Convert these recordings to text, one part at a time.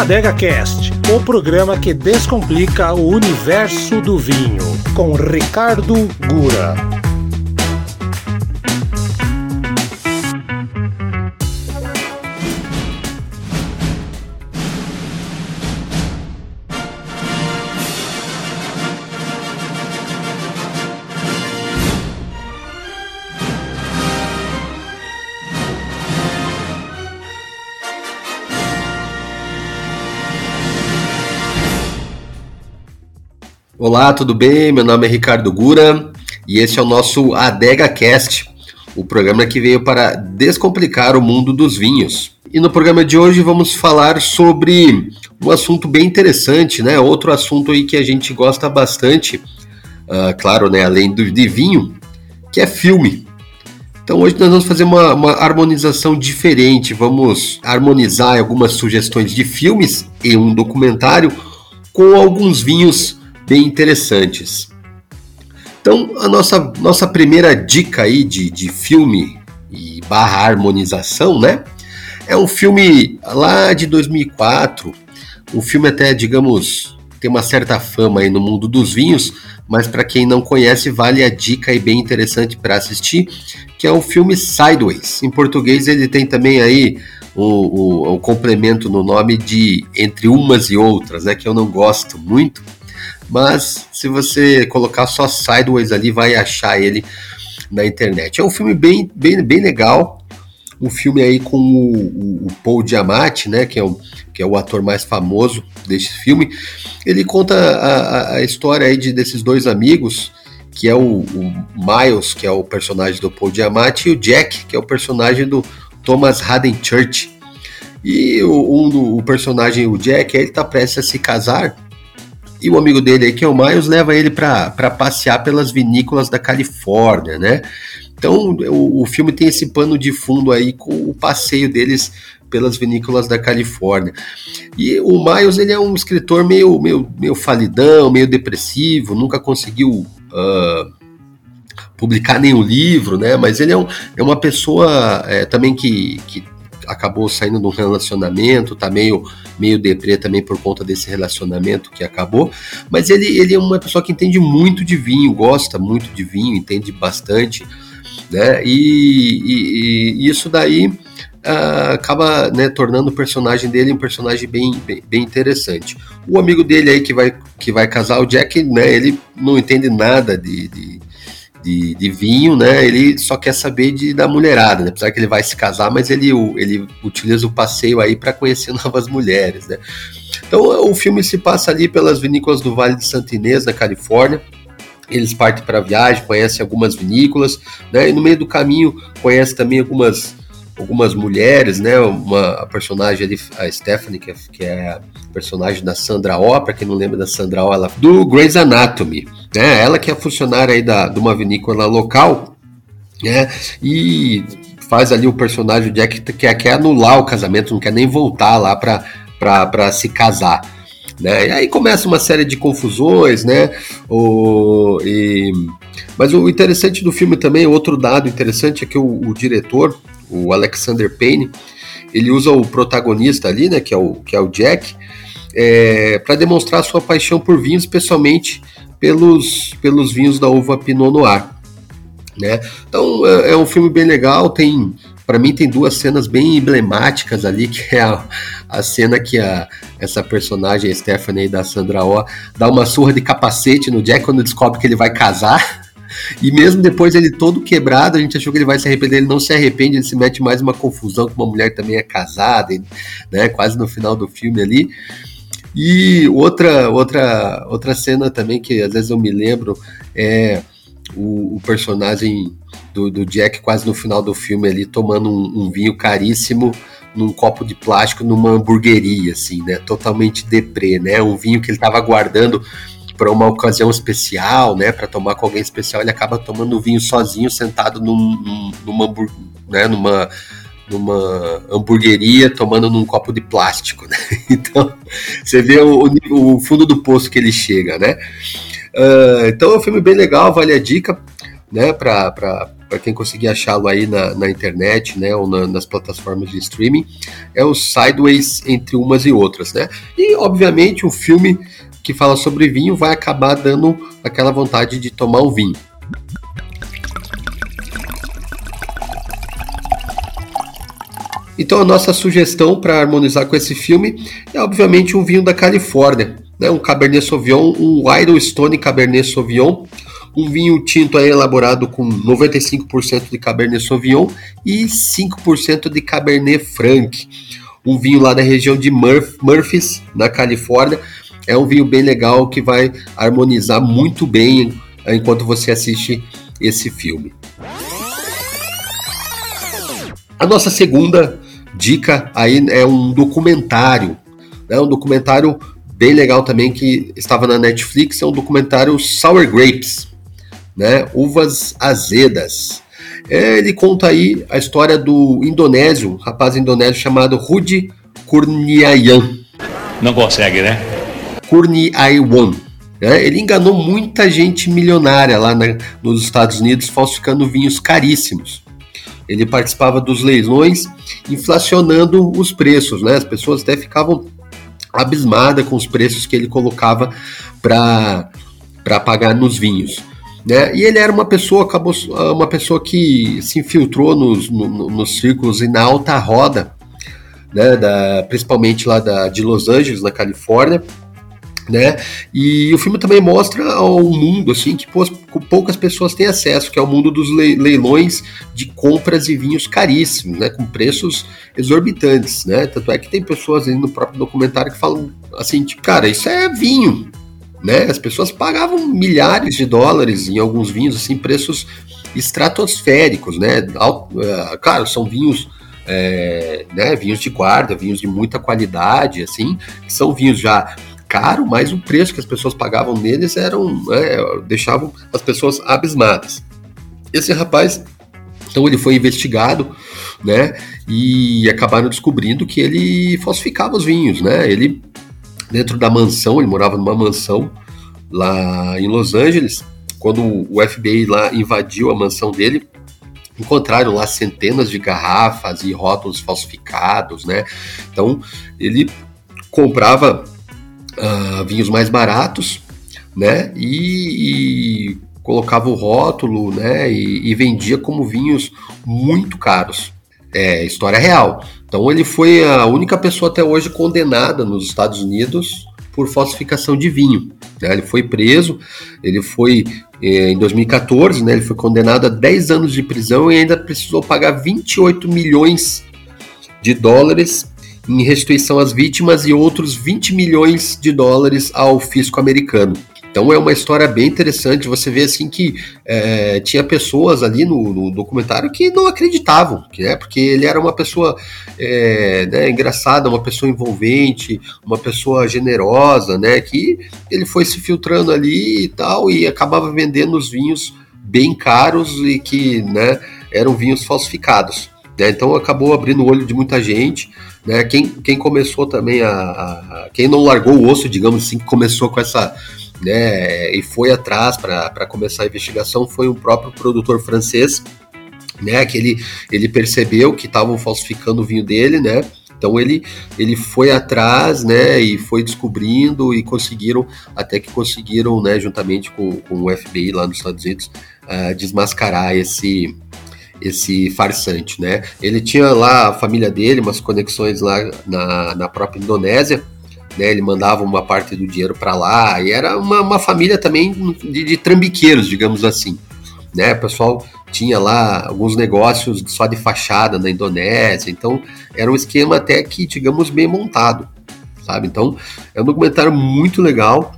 Adega Cast, o programa que descomplica o universo do vinho, com Ricardo Gura. Olá, tudo bem? Meu nome é Ricardo Gura e esse é o nosso Adega Cast, o programa que veio para descomplicar o mundo dos vinhos. E no programa de hoje vamos falar sobre um assunto bem interessante, né? Outro assunto aí que a gente gosta bastante, uh, claro, né? Além do, de vinho, que é filme. Então hoje nós vamos fazer uma, uma harmonização diferente. Vamos harmonizar algumas sugestões de filmes e um documentário com alguns vinhos bem interessantes. Então, a nossa, nossa primeira dica aí de, de filme e barra harmonização, né? É um filme lá de 2004, um filme até, digamos, tem uma certa fama aí no mundo dos vinhos, mas para quem não conhece, vale a dica aí bem interessante para assistir, que é o filme Sideways. Em português ele tem também aí o, o, o complemento no nome de Entre Umas e Outras, né? Que eu não gosto muito, mas se você colocar só Sideways ali, vai achar ele na internet. É um filme bem, bem, bem legal. Um filme aí com o, o Paul Giamatti, né, que é, o, que é o ator mais famoso desse filme. Ele conta a, a história aí de, desses dois amigos, que é o, o, Miles, que é o personagem do Paul Giamatti, e o Jack, que é o personagem do Thomas Haden Church. E o, um o personagem, o Jack, ele está prestes a se casar e o amigo dele aí, que é o Miles, leva ele para passear pelas vinícolas da Califórnia, né? Então o, o, filme tem esse pano de fundo aí com o passeio deles pelas vinícolas da Califórnia. E o Miles ele é um escritor meio, meio, meio falidão, meio depressivo, nunca conseguiu uh, publicar nenhum livro, né? Mas ele é, um, é uma pessoa é, também que, que acabou saindo de um relacionamento, tá meio, meio deprê também por conta desse relacionamento que acabou. Mas ele, ele é uma pessoa que entende muito de vinho, gosta muito de vinho, entende bastante, né? E, e, e isso daí uh, acaba né, tornando o personagem dele um personagem bem, bem, bem, interessante. O amigo dele aí que vai, que vai casar, o Jack, né? Ele não entende nada de, de de, de, vinho, né? Ele só quer saber de, da mulherada, né? Apesar que ele vai se casar, mas ele, ele utiliza o passeio aí para conhecer novas mulheres, né? Então o filme se passa ali pelas vinícolas do Vale de Santa Inês, na Califórnia. Eles partem para a viagem, conhecem algumas vinícolas, né? E no meio do caminho conhece também algumas algumas mulheres, né? Uma a personagem ali, a Stephanie, que é, que é a personagem da Sandra Oh, para quem não lembra da Sandra Oh, ela do Grey's Anatomy, né? Ela que é funcionária aí da, de uma vinícola local, né? E faz ali o personagem Jack que quer, quer anular o casamento, não quer nem voltar lá para se casar. Né? E aí começa uma série de confusões, né? O, e, mas o interessante do filme também, outro dado interessante é que o, o diretor, o Alexander Payne, ele usa o protagonista ali, né, que é o, que é o Jack, é, para demonstrar sua paixão por vinhos, especialmente pelos, pelos vinhos da uva Pinot Noir. Né? Então é, é um filme bem legal, tem para mim tem duas cenas bem emblemáticas ali, que é a, a cena que a, essa personagem, a Stephanie da Sandra Oh, dá uma surra de capacete no Jack quando descobre que ele vai casar. E mesmo depois ele todo quebrado, a gente achou que ele vai se arrepender, ele não se arrepende, ele se mete mais uma confusão com uma mulher também é casada, né, quase no final do filme ali. E outra outra outra cena também que às vezes eu me lembro é o, o personagem do, do, Jack quase no final do filme ali tomando um, um vinho caríssimo num copo de plástico numa hamburgueria, assim, né? Totalmente deprê, né? Um vinho que ele estava guardando para uma ocasião especial, né, para tomar com alguém especial, ele acaba tomando vinho sozinho, sentado num, num, numa, né, numa, numa hamburgueria, tomando num copo de plástico, né? Então, você vê o, o fundo do poço que ele chega, né? Uh, então é um filme bem legal, vale a dica, né, para para quem conseguir achá-lo aí na, na, internet, né, ou na, nas plataformas de streaming, é o Sideways entre umas e outras, né? E obviamente o filme que fala sobre vinho vai acabar dando aquela vontade de tomar um vinho. Então a nossa sugestão para harmonizar com esse filme é obviamente um vinho da Califórnia, né? um Cabernet Sauvignon, um Stone Cabernet Sauvignon, um vinho tinto aí elaborado com 95% de Cabernet Sauvignon e 5% de Cabernet Franc. Um vinho lá da região de Murph, Murphys, na Califórnia. É um vinho bem legal que vai harmonizar muito bem enquanto você assiste esse filme. A nossa segunda dica aí é um documentário, né? Um documentário bem legal também que estava na Netflix, é um documentário Sour Grapes, né? Uvas azedas. É, ele conta aí a história do indonésio, um rapaz indonésio chamado Rudi Kurniawan. Não consegue, né? Kurniawan. Né? Ele enganou muita gente milionária lá na, nos Estados Unidos, falsificando vinhos caríssimos. Ele participava dos leilões, inflacionando os preços, né? As pessoas até ficavam abismadas com os preços que ele colocava para pagar nos vinhos. Né? E ele era uma pessoa, acabou uma pessoa que se infiltrou nos, no, nos círculos e na alta roda, né? Da, principalmente lá da, de Los Angeles, na Califórnia, né? E o filme também mostra ao mundo assim que poucas pessoas têm acesso, que é o mundo dos leilões de compras e vinhos caríssimos, né? Com preços exorbitantes, né? Tanto é que tem pessoas aí no próprio documentário que falam assim, tipo, cara, isso é vinho, né? As pessoas pagavam milhares de dólares em alguns vinhos, assim, preços estratosféricos, né? Eh, claro, são vinhos é, né, vinhos de guarda, vinhos de muita qualidade, assim, são vinhos já caro, mas o preço que as pessoas pagavam neles eram é, deixavam as pessoas abismadas. Esse rapaz, então ele foi investigado, né, e acabaram descobrindo que ele falsificava os vinhos, né? Ele dentro da mansão, ele morava numa mansão lá em Los Angeles. Quando o FBI lá invadiu a mansão dele, encontraram lá centenas de garrafas e rótulos falsificados, né? Então ele comprava uh, vinhos mais baratos, né? E, e, colocava o rótulo, né? E, e vendia como vinhos muito caros. É história real. Então ele foi a única pessoa até hoje condenada nos Estados Unidos por falsificação de vinho. Né? Ele foi preso, ele foi eh, em 2014, né? Ele foi condenado a 10 anos de prisão e ainda precisou pagar 28 milhões de dólares em restituição às vítimas e outros 20 milhões de dólares ao fisco americano. Então é uma história bem interessante. Você vê assim que é, tinha pessoas ali no, no, documentário que não acreditavam, né? Porque ele era uma pessoa é, né, engraçada, uma pessoa envolvente, uma pessoa generosa, né? Que ele foi se filtrando ali e tal e acabava vendendo os vinhos bem caros e que, né? Eram vinhos falsificados. Né? Então acabou abrindo o olho de muita gente. Né? Quem, quem começou também a, a, Quem não largou o osso, digamos assim, que começou com essa. Né, e foi atrás para começar a investigação foi o próprio produtor francês, né, que ele, ele percebeu que estavam falsificando o vinho dele, né, então ele, ele foi atrás, né, e foi descobrindo e conseguiram, até que conseguiram, né, juntamente com, com o FBI lá nos Estados Unidos, uh, desmascarar esse, esse farsante, né? Ele tinha lá a família dele, umas conexões lá na, na própria Indonésia, né? Ele mandava uma parte do dinheiro para lá e era uma, uma família também de, de, trambiqueiros, digamos assim, né? O pessoal tinha lá alguns negócios só de fachada na Indonésia, então era um esquema até que, digamos, bem montado, sabe? Então é um documentário muito legal,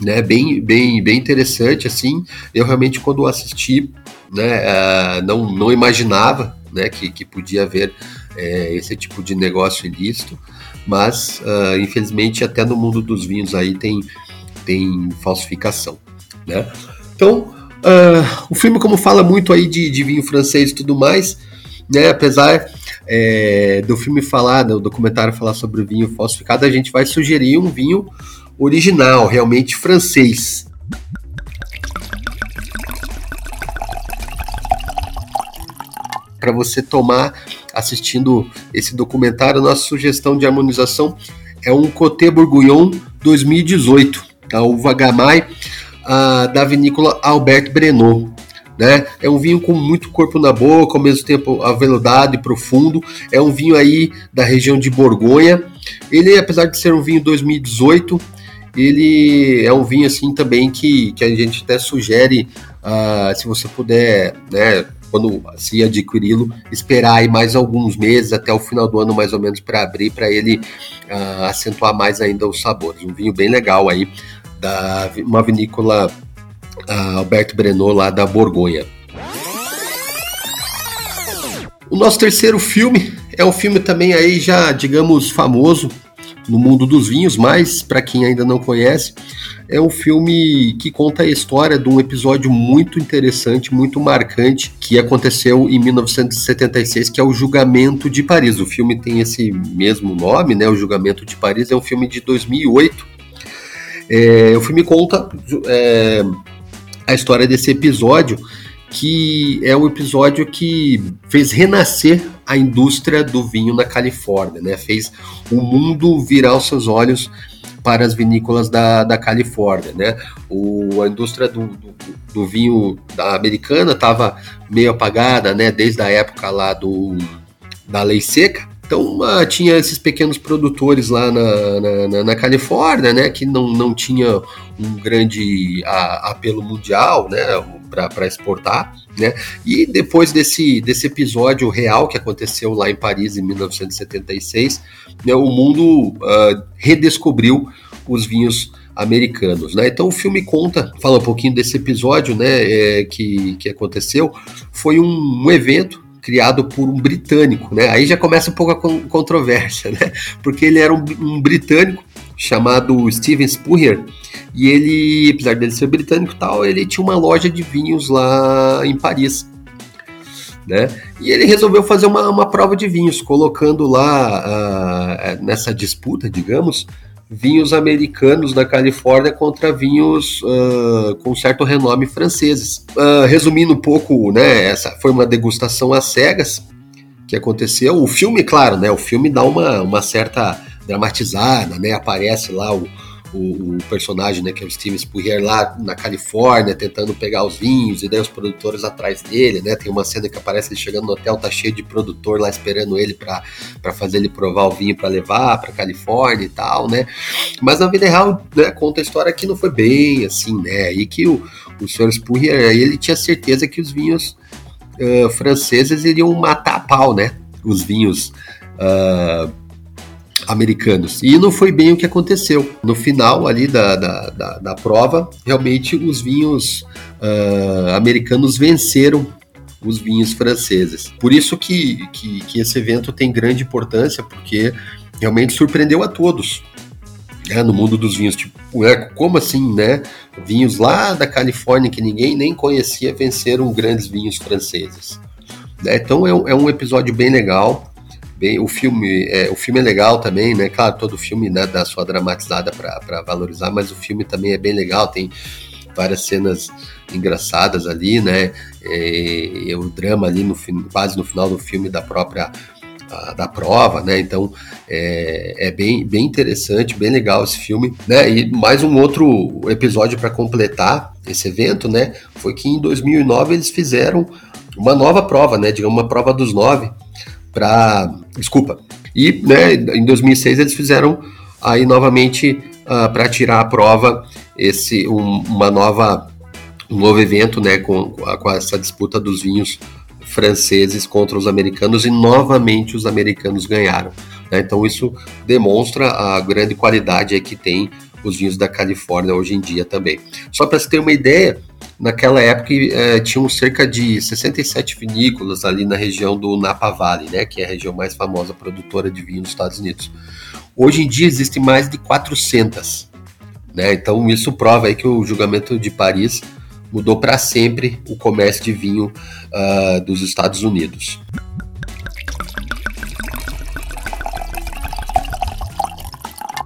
né? Bem, bem, bem interessante, assim. Eu realmente quando assisti né, uh, não, não imaginava né, que, que podia haver é, esse tipo de negócio ilícito, mas uh, infelizmente até no mundo dos vinhos aí tem, tem falsificação. Né? Então, uh, o filme, como fala muito aí de, de vinho francês e tudo mais, né, apesar é, do filme falar, do documentário falar sobre o vinho falsificado, a gente vai sugerir um vinho original, realmente francês. para você tomar assistindo esse documentário. Nossa sugestão de harmonização é um Côté Bourguignon 2018, a uva Gamay da vinícola Albert Brenot. Né? É um vinho com muito corpo na boca, ao mesmo tempo aveludado e profundo. É um vinho aí da região de Borgonha. Ele, apesar de ser um vinho 2018, ele é um vinho assim também que, que a gente até sugere, uh, se você puder, né, quando se adquiri-lo, esperar aí mais alguns meses até o final do ano mais ou menos para abrir, para ele uh, acentuar mais ainda os sabores. Um vinho bem legal aí da uma vinícola uh, Alberto Brenot lá da Borgonha. O nosso terceiro filme é um filme também aí já, digamos, famoso no mundo dos vinhos, mas para quem ainda não conhece, é um filme que conta a história de um episódio muito interessante, muito marcante, que aconteceu em 1976, que é o Julgamento de Paris. O filme tem esse mesmo nome, né? O Julgamento de Paris é um filme de 2008. É, o filme conta é, a história desse episódio, que é um episódio que fez renascer a indústria do vinho na Califórnia, né? Fez o mundo virar os seus olhos para as vinícolas da, da Califórnia, né? O, a indústria do, do, do vinho da americana estava meio apagada, né? Desde a época lá do, da lei seca. Então tinha esses pequenos produtores lá na, na, na, Califórnia, né? Que não, não tinha um grande a, apelo mundial, né? para exportar, né? E depois desse, desse episódio real que aconteceu lá em Paris em 1976, né, o mundo uh, redescobriu os vinhos americanos, né? Então o filme conta, fala um pouquinho desse episódio, né, é, que, que aconteceu. Foi um, um evento criado por um britânico, né? Aí já começa um pouco a controvérsia, né? Porque ele era um, um britânico chamado Steven Spurrier e ele, apesar dele ser britânico tal, ele tinha uma loja de vinhos lá em Paris. Né? E ele resolveu fazer uma, uma prova de vinhos, colocando lá uh, nessa disputa, digamos, vinhos americanos da Califórnia contra vinhos uh, com certo renome franceses. Uh, resumindo um pouco, né, essa foi uma degustação às cegas que aconteceu. O filme, claro, né, o filme dá uma, uma certa dramatizada, né, aparece lá o, o, o, personagem, né, que é o Steven Spurrier lá na Califórnia, tentando pegar os vinhos, e daí os produtores atrás dele, né, tem uma cena que aparece ele chegando no hotel, tá cheio de produtor lá esperando ele para fazer ele provar o vinho para levar para Califórnia e tal, né, mas na vida real, né, conta a história que não foi bem assim, né, e que o, o Sr. Spurrier, ele tinha certeza que os vinhos uh, franceses iriam matar a pau, né, os vinhos uh, americanos. E não foi bem o que aconteceu. No final ali da, da, da, da prova, realmente os vinhos uh, americanos venceram os vinhos franceses. Por isso que, que, que, esse evento tem grande importância, porque realmente surpreendeu a todos. É, no mundo dos vinhos, tipo, como assim, né? Vinhos lá da Califórnia que ninguém nem conhecia venceram grandes vinhos franceses. Né? Então é é um episódio bem legal bem. O filme é, o filme é legal também, né? Claro, todo filme né, dá sua dramatizada para valorizar, mas o filme também é bem legal, tem várias cenas engraçadas ali, né? E, e o drama ali no quase no final do filme da própria da prova, né? Então é, é, bem, bem interessante, bem legal esse filme, né? E mais um outro episódio para completar esse evento, né? Foi que em 2009 eles fizeram uma nova prova, né? Digamos uma prova dos nove, para. Desculpa. E né, em 2006 eles fizeram aí novamente uh, ah, para tirar a prova esse um, uma nova um novo evento né com, com essa disputa dos vinhos franceses contra os americanos e novamente os americanos ganharam né? então isso demonstra a grande qualidade que tem os vinhos da Califórnia hoje em dia também só para você ter uma ideia naquela época é, tinham cerca de 67 vinícolas ali na região do Napa Valley, né, que é a região mais famosa produtora de vinho nos Estados Unidos. Hoje em dia existem mais de 400. Né, então isso prova aí que o julgamento de Paris mudou para sempre o comércio de vinho uh, dos Estados Unidos.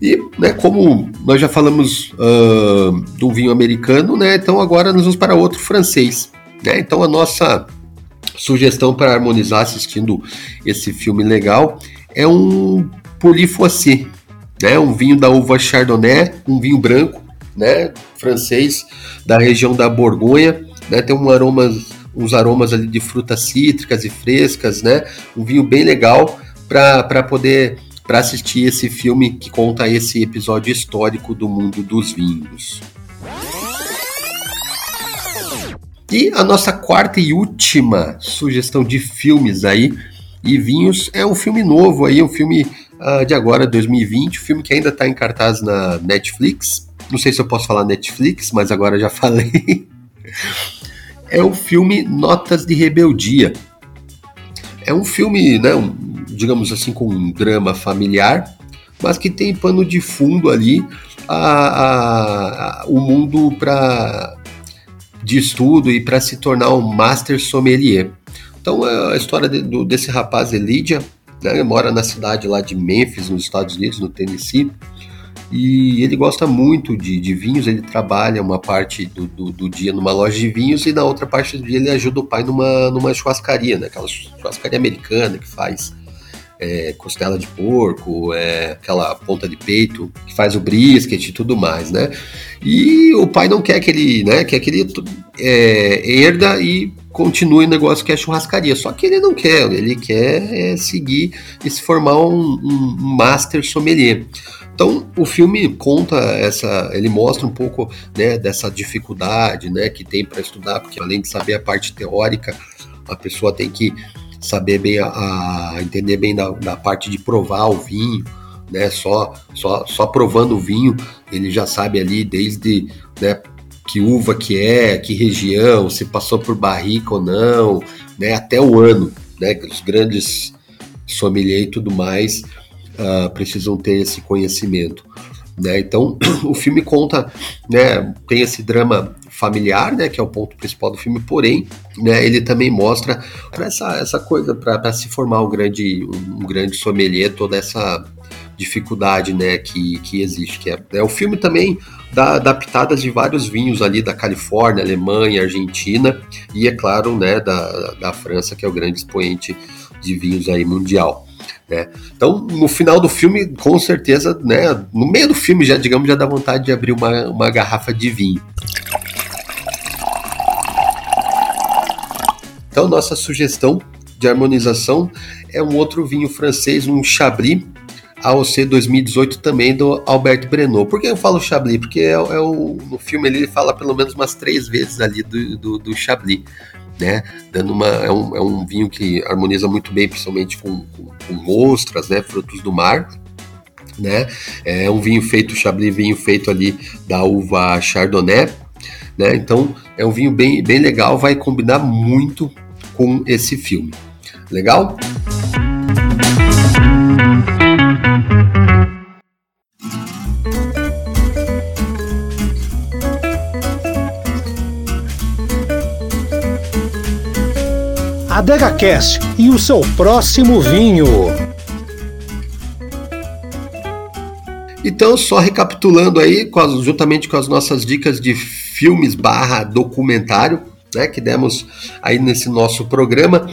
E, né, como nós já falamos uh, do vinho americano, né, então agora nós vamos para outro francês. Né? Então a nossa sugestão para harmonizar assistindo esse filme legal é um Polifoissé, né? Um vinho da uva Chardonnay, um vinho branco, né? Francês da região da Borgonha, né? Tem um aromas, uns aromas ali de frutas cítricas e frescas, né? Um vinho bem legal para poder para assistir esse filme que conta esse episódio histórico do mundo dos vinhos. E a nossa quarta e última sugestão de filmes aí e vinhos é um filme novo aí, um filme uh, de agora, 2020, um filme que ainda está em cartaz na Netflix. Não sei se eu posso falar Netflix, mas agora já falei. é o filme Notas de Rebeldia. É um filme, né, um, digamos assim, com um drama familiar, mas que tem pano de fundo ali a, a, a o mundo para de estudo e para se tornar um master sommelier. Então é a história de, do, desse rapaz Elidia, né, ele mora na cidade lá de Memphis, nos Estados Unidos, no Tennessee, e ele gosta muito de, de vinhos, ele trabalha uma parte do, do, do, dia numa loja de vinhos e na outra parte do dia ele ajuda o pai numa, numa churrascaria, né, aquela churrascaria americana que faz é, costela de porco, é, aquela ponta de peito que faz o brisket e tudo mais, né? E o pai não quer que ele, né? Quer que ele é, herda e continue o negócio que é churrascaria. Só que ele não quer, ele quer é, seguir e se formar um, um, master sommelier. Então o filme conta essa, ele mostra um pouco né, dessa dificuldade, né, que tem para estudar, porque além de saber a parte teórica, a pessoa tem que saber bem a, a entender bem da, da, parte de provar o vinho, né? Só, só, só provando o vinho, ele já sabe ali desde né, que uva que é, que região, se passou por barrica ou não, né? Até o ano, né? Os grandes sommelier e tudo mais uh, precisam ter esse conhecimento. Né? Então, o filme conta, né, tem esse drama familiar, né, que é o ponto principal do filme, porém, né, ele também mostra essa, essa coisa para se formar um grande, um grande sommelier, toda essa dificuldade, né, que, que existe. Que é, é, o filme também dá, pitadas de vários vinhos ali da Califórnia, Alemanha, Argentina e, é claro, né, da, da França, que é o grande expoente de vinhos aí mundial. Né? Então, no final do filme, com certeza, né, no meio do filme já, digamos, já dá vontade de abrir uma, uma garrafa de vinho. Então, nossa sugestão de harmonização é um outro vinho francês, um Chablis AOC 2018 também do Albert Brenot. Por que eu falo Chablis? Porque é, é o, no filme ele fala pelo menos umas três vezes ali do, do, do Chablis. Né, dando uma é um, é um vinho que harmoniza muito bem, principalmente com, com, com ostras, né, frutos do mar, né, é um vinho feito Chablis, vinho feito ali da uva Chardonnay, né, então é um vinho bem, bem legal, vai combinar muito com esse filme. Legal? Adega Cast e o seu próximo vinho. Então, só recapitulando aí, juntamente com as nossas dicas de filmes barra documentário, né, que demos aí nesse nosso programa.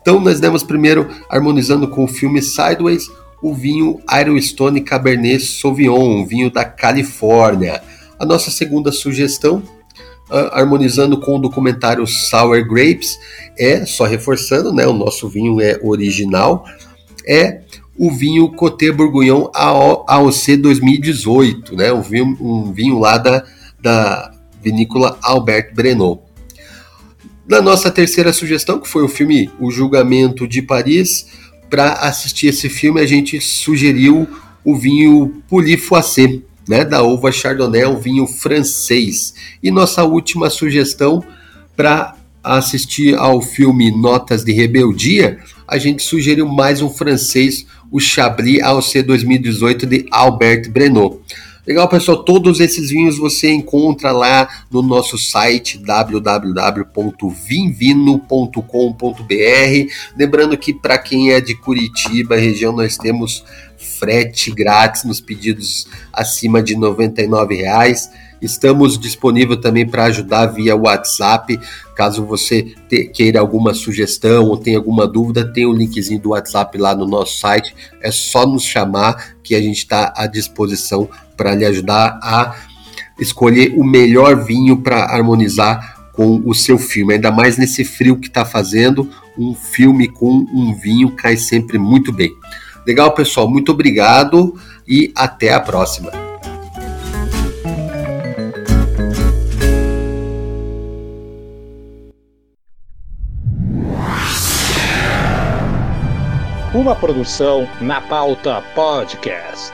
Então nós demos primeiro harmonizando com o filme Sideways o vinho Iron Stone Cabernet Sauvignon, um vinho da Califórnia. A nossa segunda sugestão, uh, harmonizando com o documentário Sour Grapes, é, só reforçando, né, o nosso vinho é original, é o vinho Côté Bourguignon AOC 2018, né, um vinho, um vinho lá da, da vinícola Albert Brenot. Na nossa terceira sugestão, que foi o filme O Julgamento de Paris, para assistir esse filme a gente sugeriu o vinho Polifoissé, né, da uva Chardonnay, um vinho francês. E nossa última sugestão para assistir ao filme Notas de Rebeldia, a gente sugeriu mais um francês, o Chablis AOC 2018 de Albert Brenot. Legal, pessoal, todos esses vinhos você encontra lá no nosso site www.vinvino.com.br. Lembrando que para quem é de Curitiba, região, nós temos frete grátis nos pedidos acima de R$ 99,00. Estamos disponíveis também para ajudar via WhatsApp. Caso você te, queira alguma sugestão ou tenha alguma dúvida, tem o um linkzinho do WhatsApp lá no nosso site. É só nos chamar que a gente está à disposição para lhe ajudar a escolher o melhor vinho para harmonizar com o seu filme. Ainda mais nesse frio que está fazendo, um filme com um vinho cai sempre muito bem. Legal, pessoal? Muito obrigado e até a próxima. Uma produção na pauta podcast.